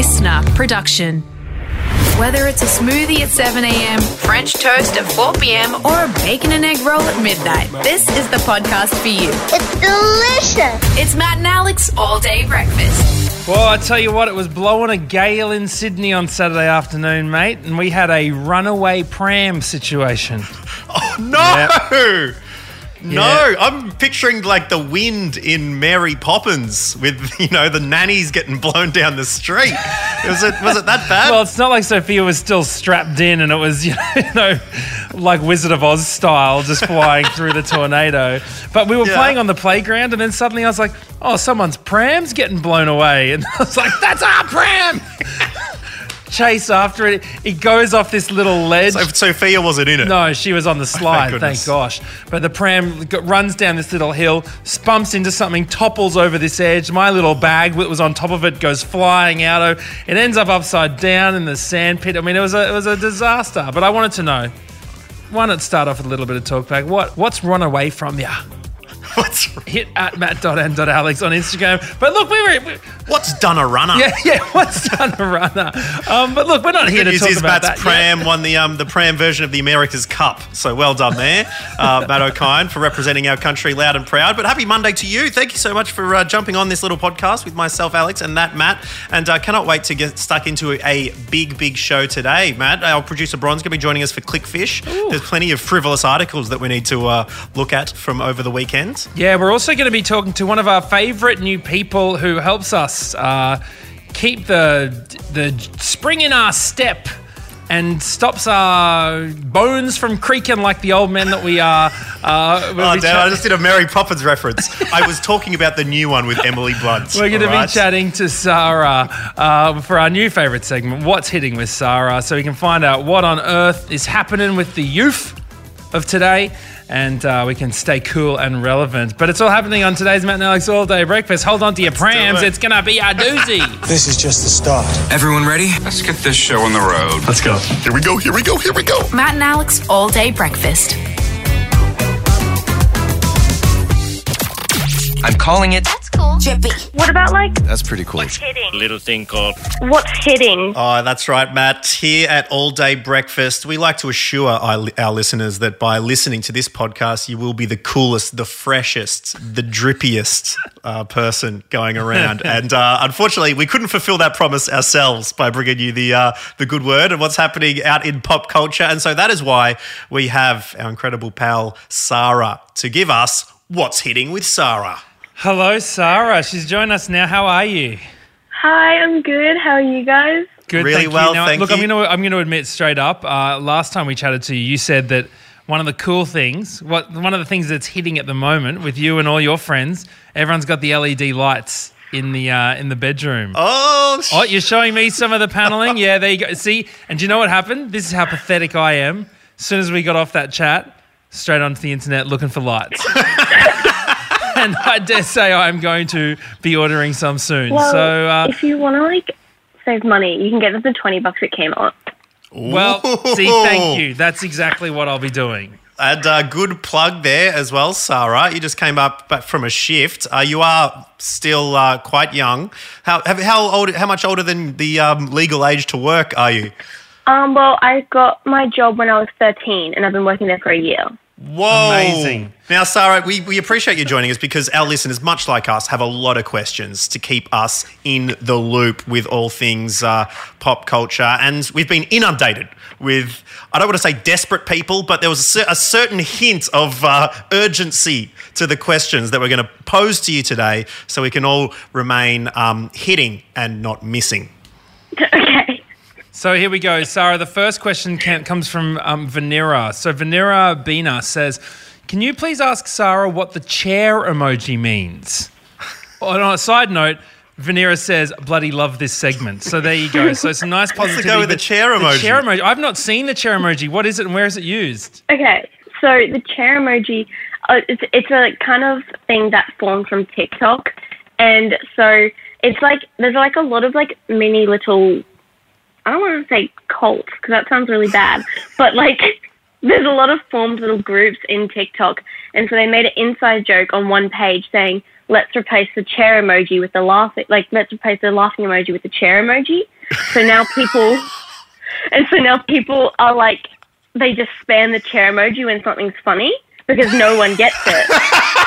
listener production. Whether it's a smoothie at 7 a.m., French toast at 4 p.m., or a bacon and egg roll at midnight, this is the podcast for you. It's delicious. It's Matt and Alex All Day Breakfast. Well, I tell you what, it was blowing a gale in Sydney on Saturday afternoon, mate, and we had a runaway pram situation. Oh, no! No, Yeah. I'm picturing like the wind in Mary Poppins with you know the nannies getting blown down the street. Was it was it that bad? Well, it's not like Sophia was still strapped in and it was, you know, like Wizard of Oz style, just flying through the tornado. But we were Yeah. playing on the playground and then suddenly I was like, oh, someone's pram's getting blown away. And I was like, that's our pram! Chase after it. It goes off this little ledge. so Sophia wasn't in it. No, she was on the slide, thank, goodness. gosh. But the pram runs down this little hill, bumps into something, topples over this edge. My little bag that was on top of it goes flying out. Oh, It ends up upside down in the sand pit. I mean, it was a, it was a disaster. But I wanted to know. Why not start off with a little bit of talk back? What what's run away from ya? What's, Hit at matt.and.alex on Instagram. But look, we were. We, what's done a runner? yeah, yeah, what's done a runner? Um, but look, we're not here to talk is about Matt's that. yet. pram won the um, the pram version of the America's Cup. So well done there, uh, Matt Okine, for representing our country loud and proud. But happy Monday to you. Thank you so much for uh, jumping on this little podcast with myself, Alex, and that Matt. And uh, cannot wait to get stuck into a big, big show today, Matt. Our producer Bron's going to be joining us for Clickfish. There's plenty of frivolous articles that we need to uh, look at from over the weekend. Yeah, we're also going to be talking to one of our favourite new people who helps us uh, keep the the spring in our step and stops our bones from creaking like the old men that we are. Uh, Oh, be damn, I just did a Mary Poppins reference. I was talking about the new one with Emily Blunt. We're going to be chatting to Sara uh, for our new favourite segment, What's Hitting with Sara, so we can find out what on earth is happening with the youth of today and uh, we can stay cool and relevant. But it's all happening on today's Matt and Alex All Day Breakfast. Hold on to your prams, it. it's going to be a doozy. This is just the start. Everyone ready? Let's get this show on the road. Let's go. Here we go. Here we go. Here we go. Matt and Alex All Day Breakfast. I'm calling it. That's cool. Drippy. What about like That's pretty cool. hitting? Little thing called. What's hitting? Oh, that's right, Matt. Here at All Day Breakfast, we like to assure our, our listeners that by listening to this podcast, you will be the coolest, the freshest, the drippiest uh, person going around. and uh, unfortunately, we couldn't fulfill that promise ourselves by bringing you the uh, the good word and what's happening out in pop culture. And so that is why we have our incredible pal Sara to give us what's hitting with Sara. Hello, Sara. She's joined us now. How are you? Hi, I'm good. How are you guys? Good, Really thank well, you. Now, thank look, you. I'm going to I'm going to admit straight up. Uh, last time we chatted to you, you said that one of the cool things, what one of the things that's hitting at the moment with you and all your friends, everyone's got the LED lights in the uh, in the bedroom. Oh, Oh, you're showing me some of the paneling. Yeah, there you go. See, and do you know what happened? This is how pathetic I am. As soon as we got off that chat, straight onto the internet looking for lights. and I dare say I'm going to be ordering some soon. Well, so, uh, if you want to like save money, you can get them for twenty bucks at Kmart. well, see, thank you. That's exactly what I'll be doing. And uh, good plug there as well, Sara. You just came up back from a shift. Uh, you are still uh, quite young. How have, how old? How much older than the um, legal age to work are you? Um, well, I got my job when I was thirteen, and I've been working there for a year. Whoa! Amazing. Now, Sara, we, we appreciate you joining us because our listeners, much like us, have a lot of questions to keep us in the loop with all things uh, pop culture. And we've been inundated with, I don't want to say desperate people, but there was a, cer- a certain hint of uh, urgency to the questions that we're going to pose to you today so we can all remain um, hitting and not missing. okay. So here we go, Sara. The first question can, comes from um, Vanera. So Vanera Bina says, "Can you please ask Sara what the chair emoji means?" On a side note, Vanera says, "Bloody love this segment." So there you go. So it's a nice positivity. go with the but chair The emoji. chair emoji. I've not seen the chair emoji. What is it and where is it used? Okay. So the chair emoji, uh, it's it's a kind of thing that formed from TikTok, and so it's like there's like a lot of like mini little. I don't want to say cults because that sounds really bad, but like there's a lot of formed little groups in TikTok, and so they made an inside joke on one page saying let's replace the chair emoji with the laughing, like let's replace the laughing emoji with the chair emoji. So now people, and so now people are like, they just spam the chair emoji when something's funny because no one gets it.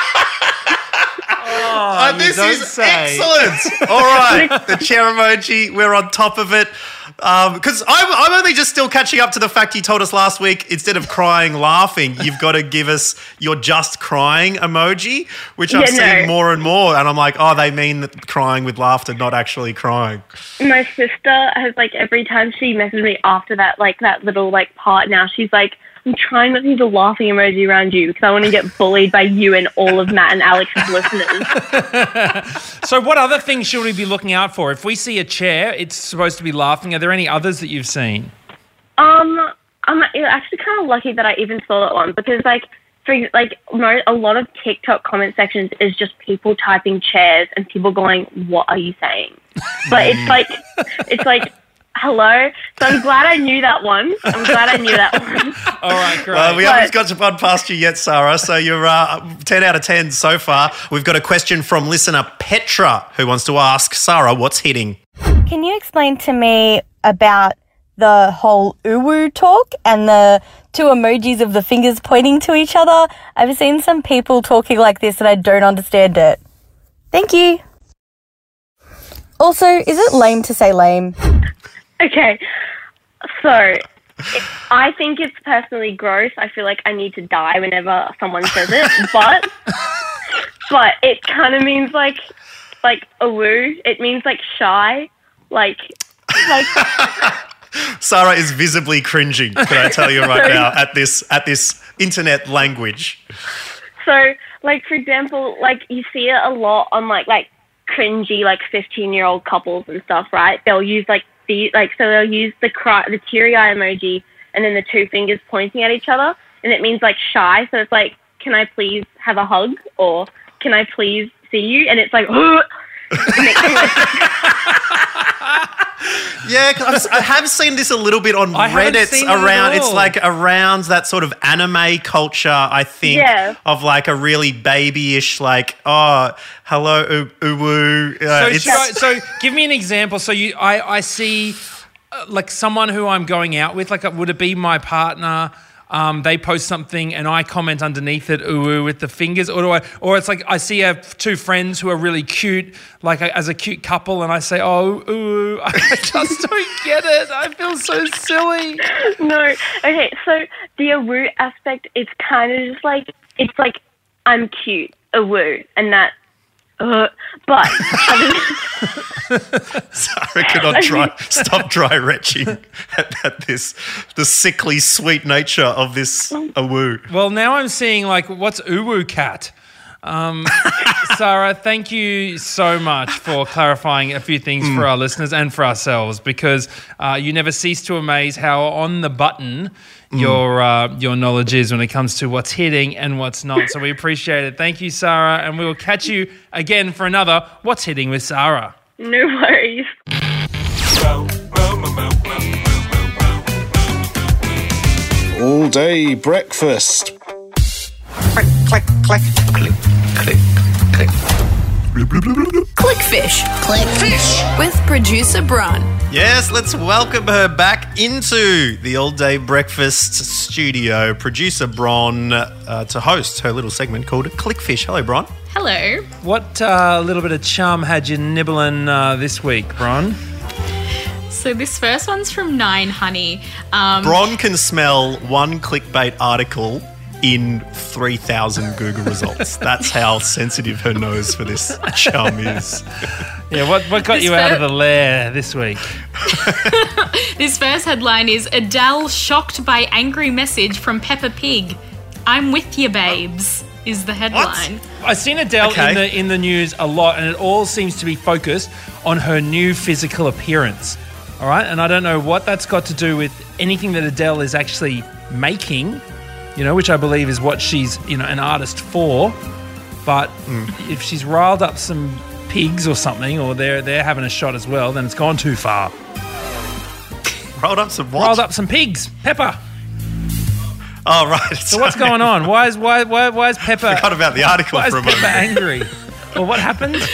Uh, this don't is say. excellent. All right, the chair emoji. We're on top of it. Because I'm, I'm only just still catching up to the fact you told us last week. Instead of crying, laughing, you've got to give us your just crying emoji, which I've Yeah, seen no. more and more. And I'm like, oh, they mean that crying with laughter, not actually crying. My sister has like every time she messages me after that, like that little like part now, she's like, I'm trying not to use a laughing emoji around you because I want to get bullied by you and all of Matt and Alex's listeners. So, what other things should we be looking out for? If we see a chair, it's supposed to be laughing. Are there any others that you've seen? Um, I'm actually kind of lucky that I even saw that one because, like, for like a lot of TikTok comment sections is just people typing chairs and people going, "What are you saying?" But it's like, it's like, hello. So I'm glad I knew that one. I'm glad I knew that one. All right, great. Uh, we But- haven't got to run past you yet, Sara. So you're uh, 10 out of 10 so far. We've got a question from listener Petra who wants to ask Sara, what's hitting? Can you explain to me about the whole uwu talk and the two emojis of the fingers pointing to each other? I've seen some people talking like this and I don't understand it. Thank you. Also, is it lame to say lame? Okay, so I think it's personally gross. I feel like I need to die whenever someone says it, but but it kind of means like like a woo. It means like shy, like like Sara is visibly cringing, can I tell you right now, at this at this internet language. so like for example, like you see it a lot on like like cringy like fifteen year old couples and stuff, right? They'll use like the like so they'll use the cry the teary eye emoji and then the two fingers pointing at each other, and it means like shy. So it's like, can I please have a hug or can I please see you? And it's like. Oh, And it can, like, Yeah, 'cause I've have seen this a little bit on I haven't Reddit seen it at around. It's all. like around that sort of anime culture, I think, Yeah. of like a really babyish, like, oh, hello, u- uwu. Uh, So, it's, should I- so give me an example. So you, I, I see, uh, like someone who I'm going out with. Like, uh, would it be my partner? Um, they post something and I comment underneath it, ooh, ooh, with the fingers, or do I? Or it's like I see uh, two friends who are really cute, like a, as a cute couple, and I say, oh, ooh, ooh. I just don't get it. I feel so silly. no. Okay, so the awoo aspect is kind of just like it's like I'm cute, awoo, and that. Uh, but Sara cannot dry, stop dry retching at, at this, the sickly sweet nature of this awoo. Well, now I'm seeing like what's uwu cat. Um, Sara, thank you so much for clarifying a few things for our listeners and for ourselves because uh, you never cease to amaze how on the button your uh, your knowledge is when it comes to what's hitting and what's not. So we appreciate it. Thank you, Sara, and we will catch you again for another What's Hitting with Sara. no worries. All day breakfast. Clickfish. Clickfish. With producer Bron. Yes, let's welcome her back into the all day breakfast studio. Producer Bron uh, to host her little segment called Clickfish. Hello, Bron. Hello. What uh, little bit of chum had you nibbling uh, this week, Bron? So this first one's from Nine Honey. Um, Bron can smell one clickbait article in 3,000 Google results. That's how sensitive her nose for this chum is. Yeah, what, what got This you out of the lair this week? this first headline is Adele shocked by angry message from Peppa Pig. I'm with you, babes. Is the headline. I've seen Adele Okay. in the in the news a lot, and it all seems to be focused on her new physical appearance. All right, and I don't know what that's got to do with anything that Adele is actually making, you know, which I believe is what she's you know an artist for. But mm. if she's riled up some pigs or something, or they're they're having a shot as well, then it's gone too far. Rolled up some what? Riled up some pigs, Peppa. Oh, right. So what's going on? Why is why why why is Peppa? Forgot about the article Why for a Peppa moment. angry? Well, what happened?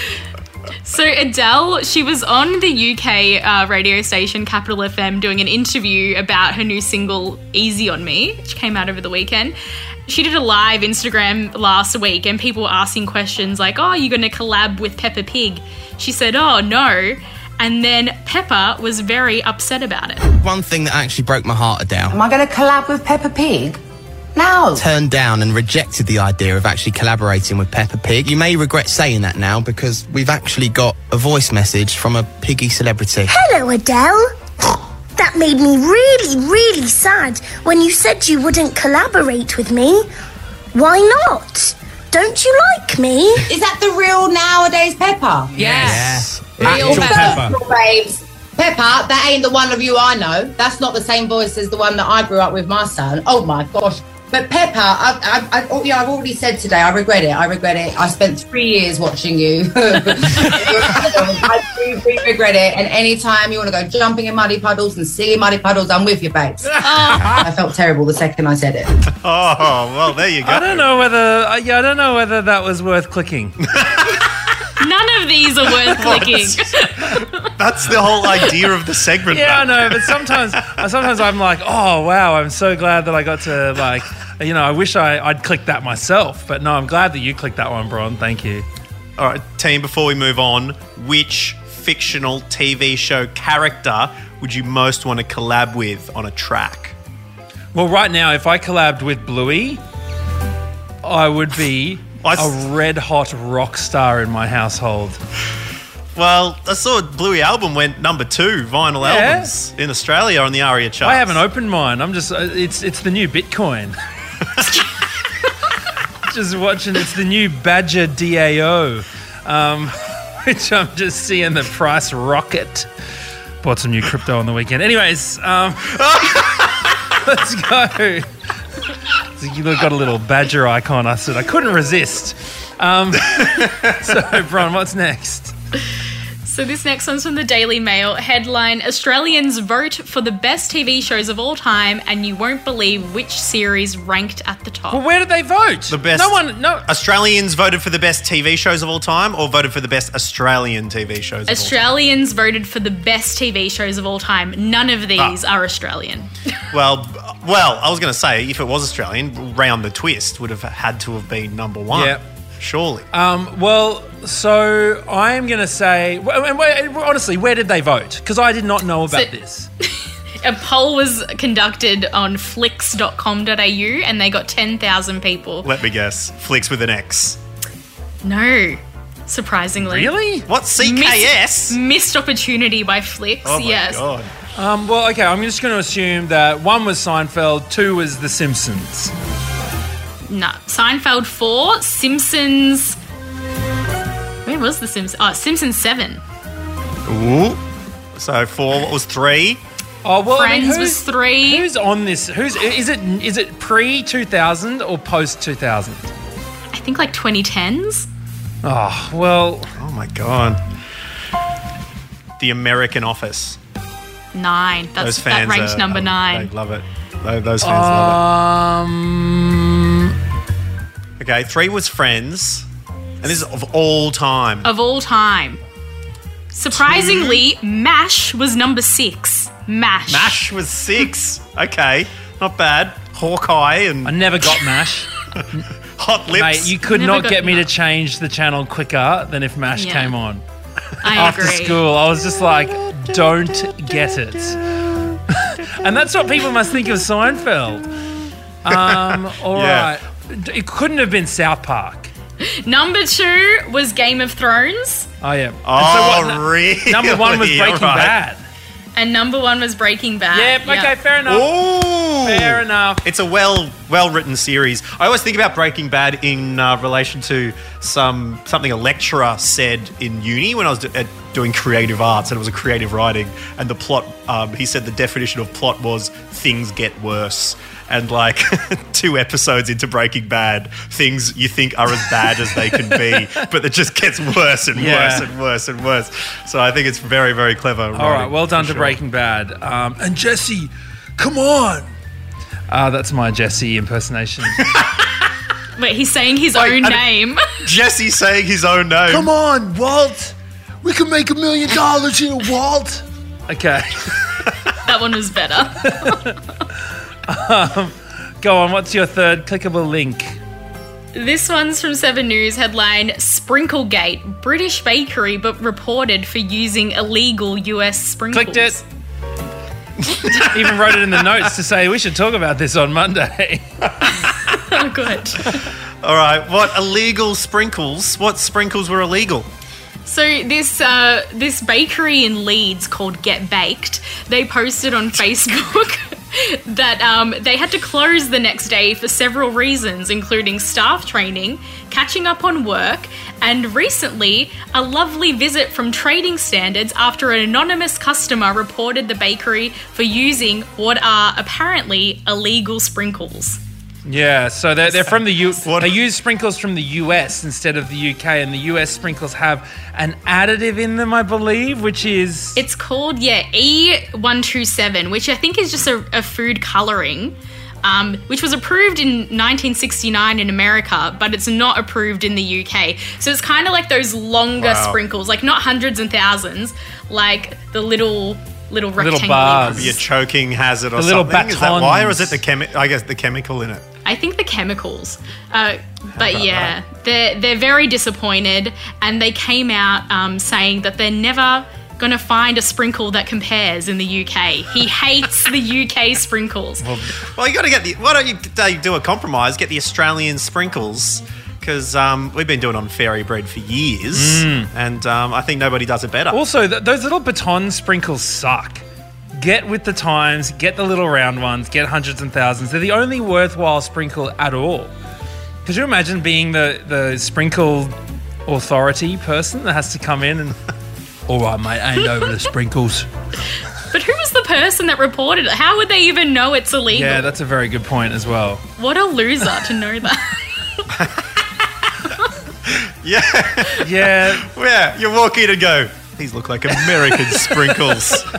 So Adele, she was on the UK uh, radio station Capital FM doing an interview about her new single "Easy on Me," which came out over the weekend. She did a live Instagram last week, and people were asking questions like, "Oh, you're you going to collab with Peppa Pig?" She said, "Oh no." And then Peppa was very upset about it. One thing that actually broke my heart, Adele, Am I going to collab with Peppa Pig? No. turned down and rejected the idea of actually collaborating with Peppa Pig. You may regret saying that now because we've actually got a voice message from a piggy celebrity. Hello, Adele. That made me really, really sad when you said you wouldn't collaborate with me. Why not? Don't you like me? Is that the real nowadays Peppa? Yes. Actual Peppa. Peppa. Babes. Peppa, that ain't the one of you I know. That's not the same voice as the one that I grew up with my son. Oh my gosh. But Peppa, I've, I've, I've, oh, yeah, I've already said today, I regret it. I regret it. I spent three years watching you. I do, do regret it. And anytime you want to go jumping in muddy puddles and singing muddy puddles, I'm with you, babes. I felt terrible the second I said it. Oh, well, there you go. I don't know whether. uh, Yeah, I don't know whether that was worth clicking. None of these are worth clicking. That's the whole idea of the segment. Yeah, I know, but sometimes, uh, sometimes I'm like, oh wow, I'm so glad that I got to like, you know, I wish I, I'd clicked that myself. But no, I'm glad that you clicked that one, Bron. Thank you. All right, team, before we move on, which fictional TV show character would you most want to collab with on a track? Well, right now, if I collabed with Bluey, I would be I s- a red hot rock star in my household. Well, I saw Bluey album went number two vinyl Yeah. albums in Australia on the ARIA charts. I haven't opened mine. I'm just, uh, it's it's the new Bitcoin. just watching, it's the new Badger DAO, um, which I'm just seeing the price rocket. Bought some new crypto on the weekend. Anyways, um, let's go. So you got a little badger icon. I said I couldn't resist. Um, so, Bron, what's next? So this next one's from the Daily Mail. Headline: Australians vote for the best TV shows of all time, and you won't believe which series ranked at the top. Well, where did they vote? The best. No one. No. Australians voted for the best TV shows of all time, or voted for the best Australian TV shows. Of Australians voted for the best TV shows of all time. None of these Ah. are Australian. Well, well, I was going to say if it was Australian, Round the Twist would have had to have been number one. Yeah. surely. Um, well, so I'm going to say, and wait, honestly, where did they vote? Because I did not know about So- this. A poll was conducted on flicks.com.au and they got 10,000 people. Let me guess. Flicks with an X. No, surprisingly. Really? What CKS? Missed, missed opportunity by Flicks, oh my yes. god. Um, well, okay, I'm just going to assume that one was Seinfeld, two was The Simpsons. No, Seinfeld 4, Simpsons. Where was the Simpsons? Oh, Simpsons 7. Ooh. So four. What was three? Oh well, I mean, Friends was 3. who's on this? Who's is it? Is it pre 2000 or post 2000? I think like 2010s. Oh well, Oh my god. The American Office. 9. That's, Those that fans ranked are- number are- 9. They love it. Those fans love um, it. Okay, three was Friends, and this is of all time. Of all time. Surprisingly, MASH was number 6. MASH. Mash was six. Okay, not bad. Hawkeye and I never got Mash. Hot Lips. Mate, you could Never not get me to change the channel quicker than if Mash Yeah. came on. I After agree. school, I was just like, don't get it. and that's what people must think of Seinfeld. Um, all Yeah. right. It couldn't have been South Park. Number 2 was Game of Thrones. Oh, yeah. And Oh, what- really? Number one was Breaking All right. Bad. And number 1 was Breaking Bad. Yep, okay, fair enough. Ooh. Fair enough. It's a well well written series. I always think about Breaking Bad in uh, relation to some something a lecturer said in uni when I was do, uh, doing creative arts and it was a creative writing and the plot. Um, he said the definition of plot was things get worse. And like two episodes into Breaking Bad, things you think are as bad as they can be, but it just gets worse and Yeah. worse and worse and worse. So I think it's very, very clever. All right, well done to Breaking Bad. Um, and Jesse, come on. Uh, that's my Jesse impersonation. Wait, he's saying his Wait, own I- name. Jesse saying his own name. Come on, Walt. We can make a million dollars here, Walt. Okay. that one was better. um, go on. What's your third clickable link? This one's from Seven News headline Sprinklegate. British bakery but reported for using illegal US sprinkles. Clicked it. Even wrote it in the notes to say we should talk about this on Monday. oh, good. All right. What illegal sprinkles? What sprinkles were illegal? So this uh, this bakery in Leeds called Get Baked, they posted on Facebook that um, they had to close the next day for several reasons, including staff training, catching up on work, and recently a lovely visit from Trading Standards after an anonymous customer reported the bakery for using what are apparently illegal sprinkles. Yeah, so they're, they're from the U. They use sprinkles from the US instead of the UK, and the US sprinkles have an additive in them, I believe, which is It's called, yeah, E127, which I think is just a, a food colouring, um, which was approved in 1969 in America, but it's not approved in the UK. So it's kind of like those longer Wow. sprinkles, like not hundreds and thousands, like the little little rectangular bars. ones. Be a choking hazard or The little something. Is that why, or is it the chemi- I guess the chemical in it? I think the chemicals. Uh, but yeah, they're they're very disappointed, and they came out um, saying that they're never gonna find a sprinkle that compares in the UK. He hates the UK sprinkles. Well, you got to get the. Why don't you they do a compromise? Get the Australian sprinkles because um, we've been doing it on fairy bread for years, Mm. and um, I think nobody does it better. Also, th- those little baton sprinkles suck. Get with the times, get the little round ones, get hundreds and thousands. They're the only worthwhile sprinkle at all. Could you imagine being the, the sprinkle authority person that has to come in and, all right, mate, hand over the sprinkles? But who was the person that reported it? How would they even know it's illegal? Yeah, that's a very good point as well. what a loser to know that. yeah, yeah, yeah. You walk in and go. These look like American sprinkles.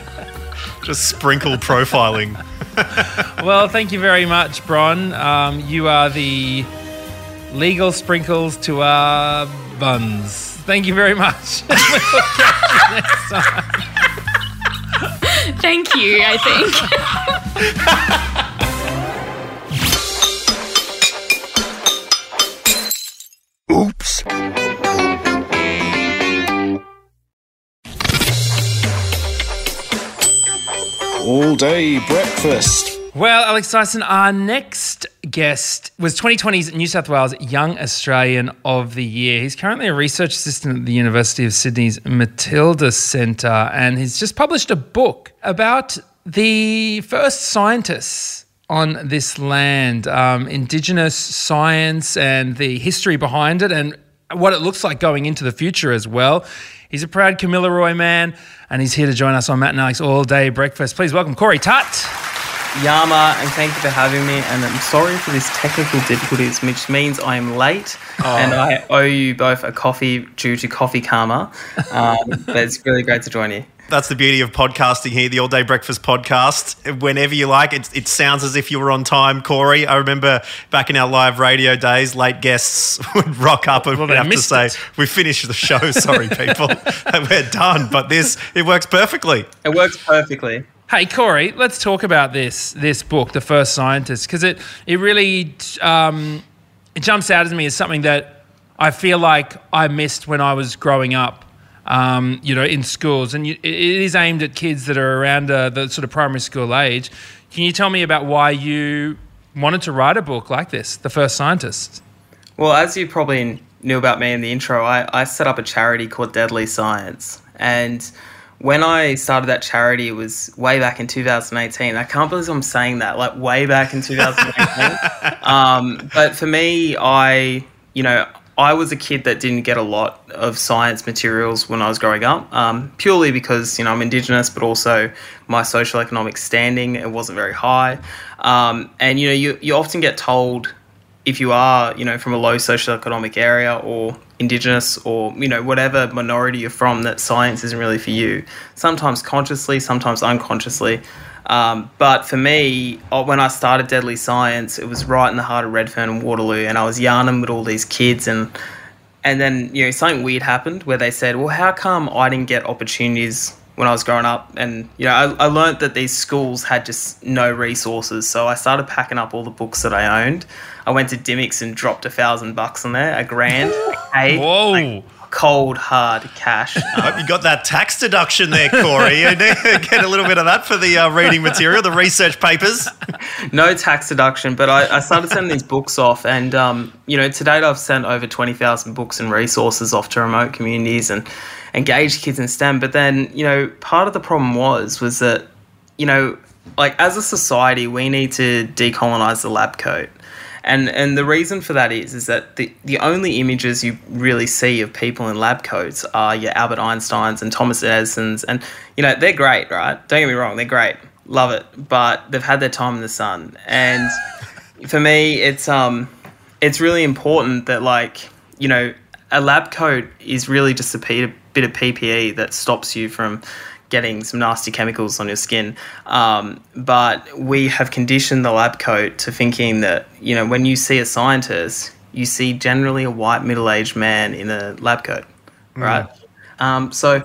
Just sprinkle profiling. well, thank you very much, Bron. Um, you are the legal sprinkles to our buns. Thank you very much. We'll you next time. Thank you, I think. All day breakfast. Well, Alex Dyson, our next guest was 2020's New South Wales Young Australian of the Year. He's currently a research assistant at the University of Sydney's Matilda Centre, and he's just published a book about the first scientists on this land, um, Indigenous science and the history behind it, and what it looks like going into the future as well. He's a proud Kamilaroi man, and he's here to join us on Matt and Alex All Day Breakfast. Please welcome Corey Tutt. Yama, and thank you for having me. And I'm sorry for these technical difficulties, which means I am late, Oh. and I owe you both a coffee due to coffee karma. Um, but it's really great to join you. That's the beauty of podcasting here, the All Day Breakfast podcast. Whenever you like, it, it sounds as if you were on time, Corey. I remember back in our live radio days, late guests would rock up and Well, we'd have to say, it. We finished the show. Sorry, people. We're done. But this, it works perfectly. It works perfectly. Hey Corey, let's talk about this this book, The First Scientist, because it it really um, it jumps out at me as something that I feel like I missed when I was growing up. Um, you know, in schools, and you, it is aimed at kids that are around uh, the sort of primary school age. Can you tell me about why you wanted to write a book like this, The First Scientist? Well, as you probably knew about me in the intro, I, I set up a charity called Deadly Science. And when I started that charity, it was way back in 2018. I can't believe I'm saying that, like way back in 2018. um, but for me, I, you know, I was a kid that didn't get a lot of science materials when I was growing up, um, purely because, you know, I'm Indigenous, but also my social economic standing, it wasn't very high. Um, and, you know, you, you often get told if you are, you know, from a low social economic area or indigenous or, you know, whatever minority you're from, that science isn't really for you. Sometimes consciously, sometimes unconsciously. Um, but for me, uh, when I started Deadly Science, it was right in the heart of Redfern and Waterloo, and I was yarning with all these kids, and and then you know something weird happened where they said, "Well, how come I didn't get opportunities when I was growing up?" And you know, I, I learned that these schools had just no resources, so I started packing up all the books that I owned. I went to Dymocks and dropped a thousand bucks on there, a grand, Whoa. Cold hard cash. I hope you got that tax deduction there, Corey. You need to get a little bit of that for the uh, reading material, the research papers. no tax deduction, but I, I started sending these books off, and um, you know, to date I've sent over twenty thousand books and resources off to remote communities and engaged kids in STEM. But then, you know, part of the problem was was that, you know, like as a society, we need to decolonize the lab coat. And and the reason for that is is that the, the only images you really see of people in lab coats are your Albert Einsteins and Thomas Edisons and you know they're great, right? Don't get me wrong, they're great, love it, but they've had their time in the sun. And for me, it's um it's really important that like you know a lab coat is really just a bit of PPE that stops you from getting some nasty chemicals on your skin. Um, but we have conditioned the lab coat to thinking that, you know, when you see a scientist, you see generally a white middle aged man in a lab coat, right? Um, so,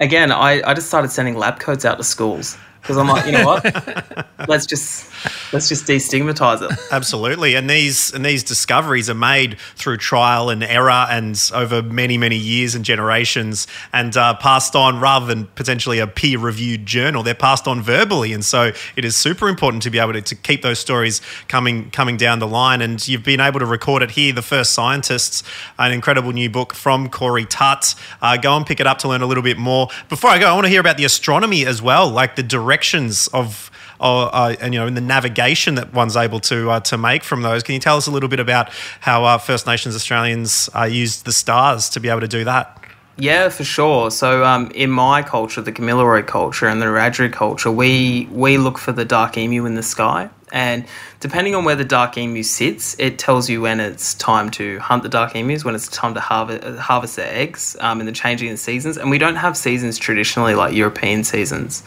again, I, I just started sending lab coats out to schools because I'm like, you know what? let's just let's just destigmatize it. Absolutely, and these and these discoveries are made through trial and error, and over many many years and generations, and uh, passed on rather than potentially a peer reviewed journal. They're passed on verbally, and so it is super important to be able to, to keep those stories coming coming down the line. And you've been able to record it here, the first scientists, an incredible new book from Corey Tutt. Uh, go and pick it up to learn a little bit more. Before I go, I want to hear about the astronomy as well, like the directions of uh, and you know in the navigation that one's able to uh, to make from those. Can you tell us a little bit about how uh, First Nations Australians uh, used the stars to be able to do that? Yeah, for sure. So, um, in my culture, the Kamilaroi culture and the Wiradjuri culture, we we look for the dark emu in the sky, and depending on where the dark emu sits, it tells you when it's time to hunt the dark emus, when it's time to harvest harvest their eggs, um, in the changing of seasons. And we don't have seasons traditionally like European seasons.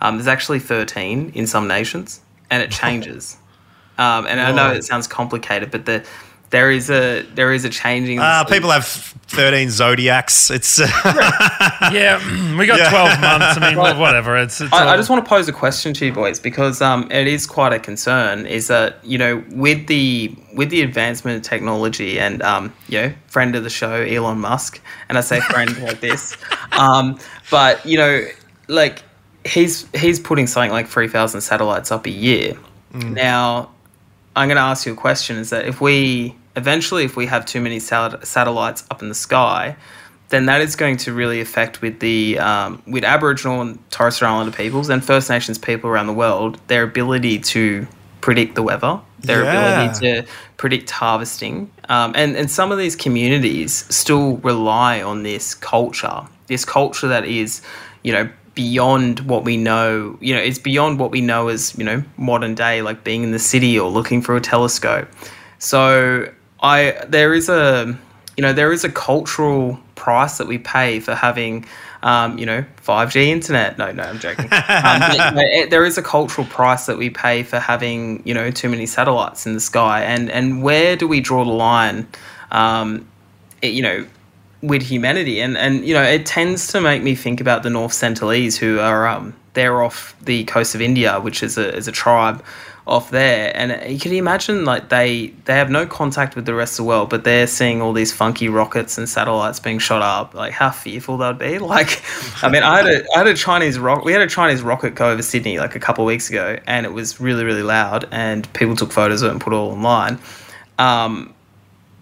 Um, there's actually 13 in some nations, and it changes. Um, and I know it sounds complicated, but the there is a there is a changing. Uh, people have 13 zodiacs. It's yeah, we got Yeah. 12 months. I mean, Right. whatever. It's, it's I, all- I just want to pose a question to you boys because um, it is quite a concern. Is that you know with the with the advancement of technology and um, you know friend of the show Elon Musk, and I say friend like this, um, but you know like he's he's putting something like three thousand satellites up a year. Now I'm going to ask you a question: Is that if we eventually, if we have too many sat- satellites up in the sky, then that is going to really affect with the um, with Aboriginal and Torres Strait Islander peoples and First Nations people around the world their ability to predict the weather, their Yeah. ability to predict harvesting, um, and and some of these communities still rely on this culture, this culture that is, you know. Beyond what we know, you know, it's beyond what we know as, you know, modern day, like being in the city or looking through a telescope. So I there is a you know there is a cultural price that we pay for having um, you know 5G internet. No, no, I'm joking. um, it- there is a cultural price that we pay for having you know too many satellites in the sky, and and where do we draw the line? Um, it- you know with humanity. And and you know it tends to make me think about the north sentinelese who are um off the coast of india which is a, is a tribe off there. And can you imagine like they they have no contact with the rest of the world but they're seeing all these funky rockets and satellites being shot up. Like how fearful they'd be. Like i mean i had a i had a chinese rock we had a chinese rocket go over sydney like a couple of weeks ago and it was really really loud and people took photos of it and put it all online. Um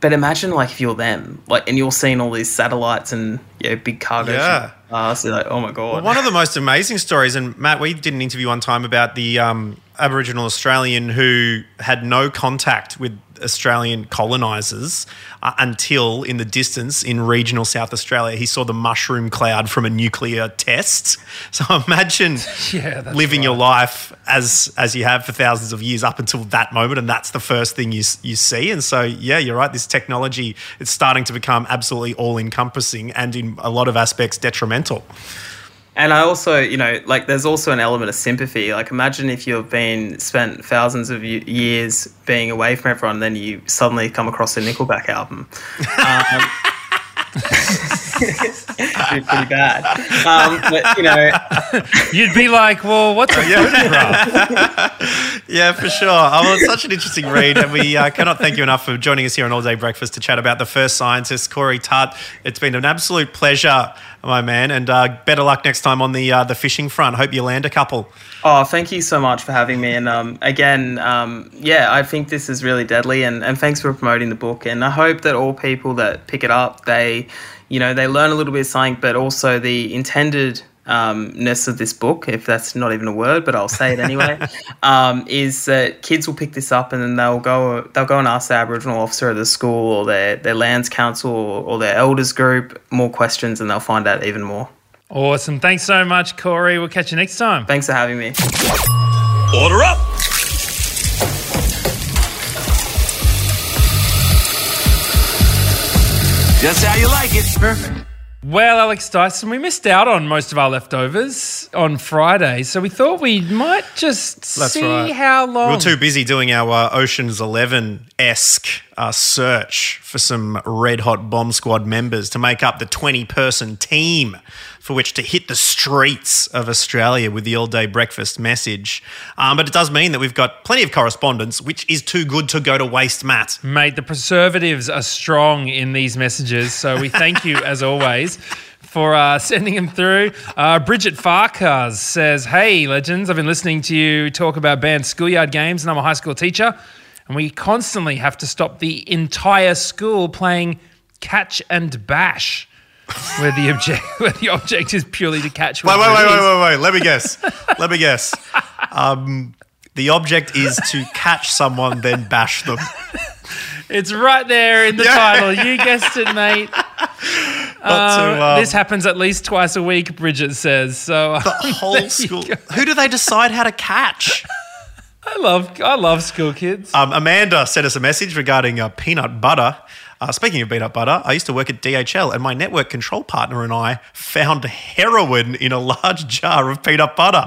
but imagine like if you're them, like, and you're seeing all these satellites and you know, big cargo. Yeah. ships. Uh, so like, oh my god. Well, one of the most amazing stories, and Matt, we did an interview one time about the um, Aboriginal Australian who had no contact with Australian colonisers uh, until in the distance in regional South Australia, he saw the mushroom cloud from a nuclear test. So imagine Yeah, living your life as as you have for thousands of years up until that moment, and that's the first thing you you see. And so, yeah, you're right. This technology it's starting to become absolutely all encompassing and in a lot of aspects detrimental. And I also, you know, like there's also an element of sympathy. Like imagine if you've been spent thousands of years being away from everyone, then you suddenly come across a Nickelback album. Um, it'd be pretty bad. Um, but you know, You'd be like, well, what's a photograph? Yeah, for sure. Oh, well, it's such an interesting read, and we uh, cannot thank you enough for joining us here on All Day Breakfast to chat about the first scientist, Corey Tutt. It's been an absolute pleasure, my man, and uh, better luck next time on the uh, the fishing front. Hope you land a couple. Oh, thank you so much for having me. And um, again, um, yeah, I think this is really deadly. And, and thanks for promoting the book. And I hope that all people that pick it up, they, you know, they learn a little bit of something, but also the intended ness of this book, if that's not even a word, but I'll say it anyway, um, is that kids will pick this up and then they'll go they'll go and ask the Aboriginal officer of the school or their, their lands council or, or their elders group more questions and they'll find out even more. Awesome. Thanks so much, Corey. We'll catch you next time. Thanks for having me. Order up! Just how you like it. Perfect. Well, Alex Dyson, we missed out on most of our leftovers on Friday, so we thought we might just That's see right. how long. We are too busy doing our uh, Ocean's Eleven esque uh, search for some red hot bomb squad members to make up the 20 person team for which to hit the streets of Australia with the all day breakfast message. Um, but it does mean that we've got plenty of correspondence, which is too good to go to waste, Matt. Mate, the preservatives are strong in these messages, so we thank you as always for uh, sending them through. Uh, Bridget Farkas says, Hey, legends, I've been listening to you talk about banned schoolyard games, and I'm a high school teacher, and we constantly have to stop the entire school playing catch and bash. Where the object, where the object is purely to catch. Wait, wait, wait, wait, wait, wait. Let me guess. Let me guess. Um, the object is to catch someone, then bash them. It's right there in the Yeah. title. You guessed it, mate. Not to, Um, um, this happens at least twice a week, Bridget says. So The whole school. Who do they decide how to catch? I love I love school kids. Um, Amanda sent us a message regarding uh, peanut butter. Uh, speaking of peanut butter, I used to work at DHL, and my network control partner and I found heroin in a large jar of peanut butter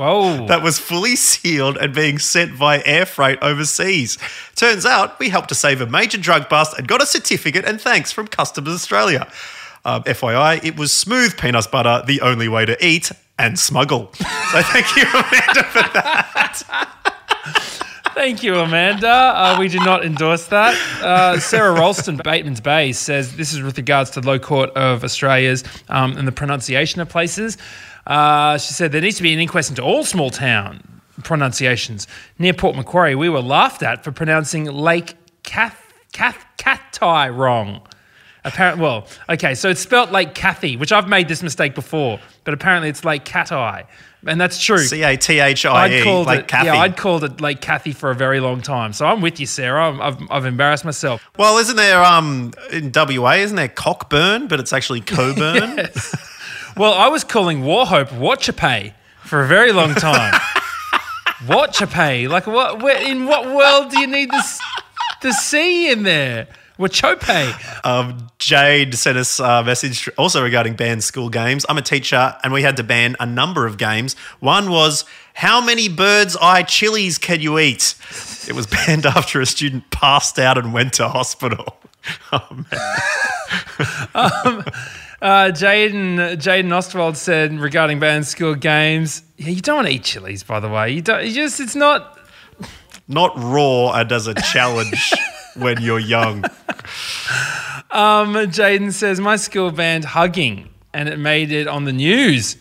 that was fully sealed and being sent by air freight overseas. Turns out we helped to save a major drug bust and got a certificate and thanks from Customs Australia. Um, FYI, it was smooth peanut butter, the only way to eat and smuggle. So thank you, Amanda, for that. Thank you, Amanda. Uh, we do not endorse that. Uh, Sarah Ralston, Bateman's Bay, says this is with regards to the Low Court of Australia's um, and the pronunciation of places. Uh, she said there needs to be an inquest into all small town pronunciations. Near Port Macquarie, we were laughed at for pronouncing Lake Cath, Cath, Cathai wrong. Apparently, well, okay, so it's spelt like Kathy, which I've made this mistake before, but apparently it's like Cat-Eye. And that's true. C A T H I E, like it, Cathy. Yeah, I'd called it like Kathy for a very long time. So I'm with you, Sarah. I'm, I've, I've embarrassed myself. Well, isn't there um in WA? Isn't there Cockburn, but it's actually Coburn? Well, I was calling Wauchope Watchapay for a very long time. Watchapay, like what? Where, in what world do you need this the C in there? Wauchope. Um, Jade sent us a message also regarding banned school games. I'm a teacher, and we had to ban a number of games. One was how many bird's eye chilies can you eat? It was banned after a student passed out and went to hospital. Oh, man. um, uh, Jaden Jaden Ostwald said regarding banned school games, yeah, you don't want to eat chilies, by the way. You don't. You just it's not Not raw and as a challenge when you're young. Um, Jaden says, My school banned hugging and it made it on the news.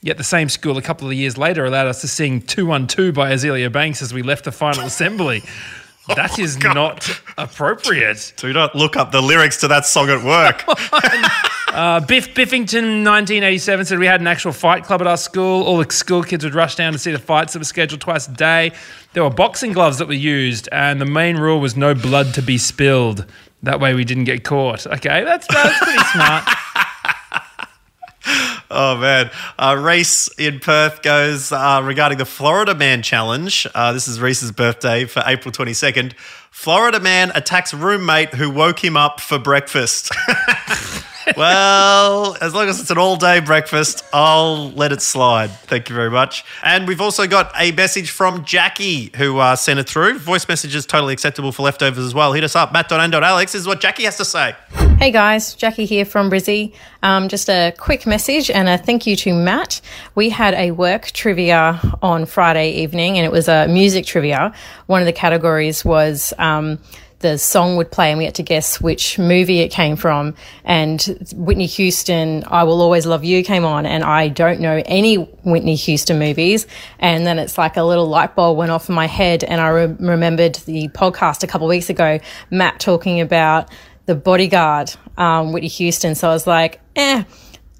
Yet the same school a couple of years later allowed us to sing 212 by Azealia Banks as we left the final assembly. That is not appropriate. Do not look up the lyrics to that song at work. Uh, Biff Biffington, 1987, said we had an actual fight club at our school. All the school kids would rush down to see the fights that were scheduled twice a day. There were boxing gloves that were used, and the main rule was no blood to be spilled. That way we didn't get caught. Okay, that's, that's pretty smart. Oh man, uh, Reese in Perth goes uh, regarding the Florida Man Challenge. Uh, this is Reese's birthday for April twenty second. Florida man attacks roommate who woke him up for breakfast. well, as long as it's an all day breakfast, I'll let it slide. Thank you very much. And we've also got a message from Jackie who uh, sent it through. Voice message is totally acceptable for leftovers as well. Hit us up, matt.and.alex. This is what Jackie has to say. Hey guys, Jackie here from Brizzy. Um, just a quick message and a thank you to Matt. We had a work trivia on Friday evening and it was a music trivia. One of the categories was um, the song would play and we had to guess which movie it came from. And Whitney Houston, I Will Always Love You came on and I don't know any Whitney Houston movies. And then it's like a little light bulb went off in my head and I re- remembered the podcast a couple weeks ago, Matt talking about the bodyguard, um, Whitney Houston. So I was like, eh,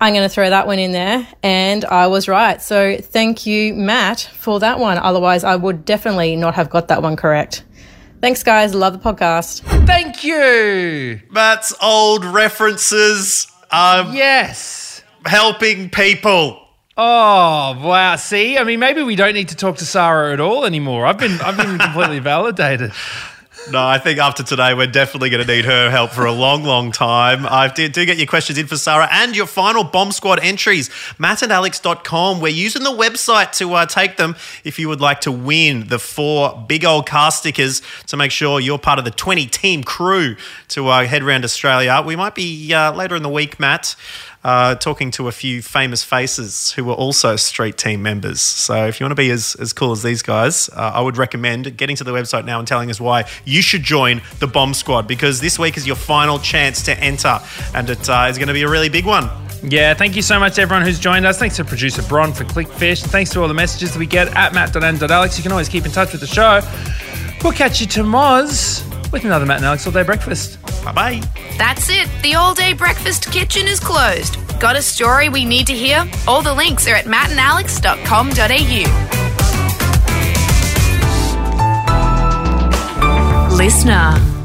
I'm going to throw that one in there. And I was right. So thank you, Matt, for that one. Otherwise, I would definitely not have got that one correct. Thanks, guys. Love the podcast. Thank you. Matt's old references. Um, yes. Helping people. Oh wow! See, I mean, maybe we don't need to talk to Sara at all anymore. I've been, I've been completely validated. No, I think after today, we're definitely going to need her help for a long, long time. I do, do get your questions in for Sara and your final Bomb Squad entries, mattandalex.com. We're using the website to uh, take them if you would like to win the four big old car stickers to make sure you're part of the 20 team crew to uh, head around Australia. We might be uh, later in the week, Matt. Uh, talking to a few famous faces who were also street team members. So if you want to be as, as cool as these guys, uh, I would recommend getting to the website now and telling us why you should join the Bomb Squad because this week is your final chance to enter and it uh, is going to be a really big one. Yeah, thank you so much everyone who's joined us. Thanks to producer Bron for Clickfish. Thanks to all the messages that we get at matt.and.alex. You can always keep in touch with the show. We'll catch you tomorrow with another Matt and Alex All Day Breakfast. Bye bye. That's it. The all day breakfast kitchen is closed. Got a story we need to hear? All the links are at mattandalex.com.au. Listener.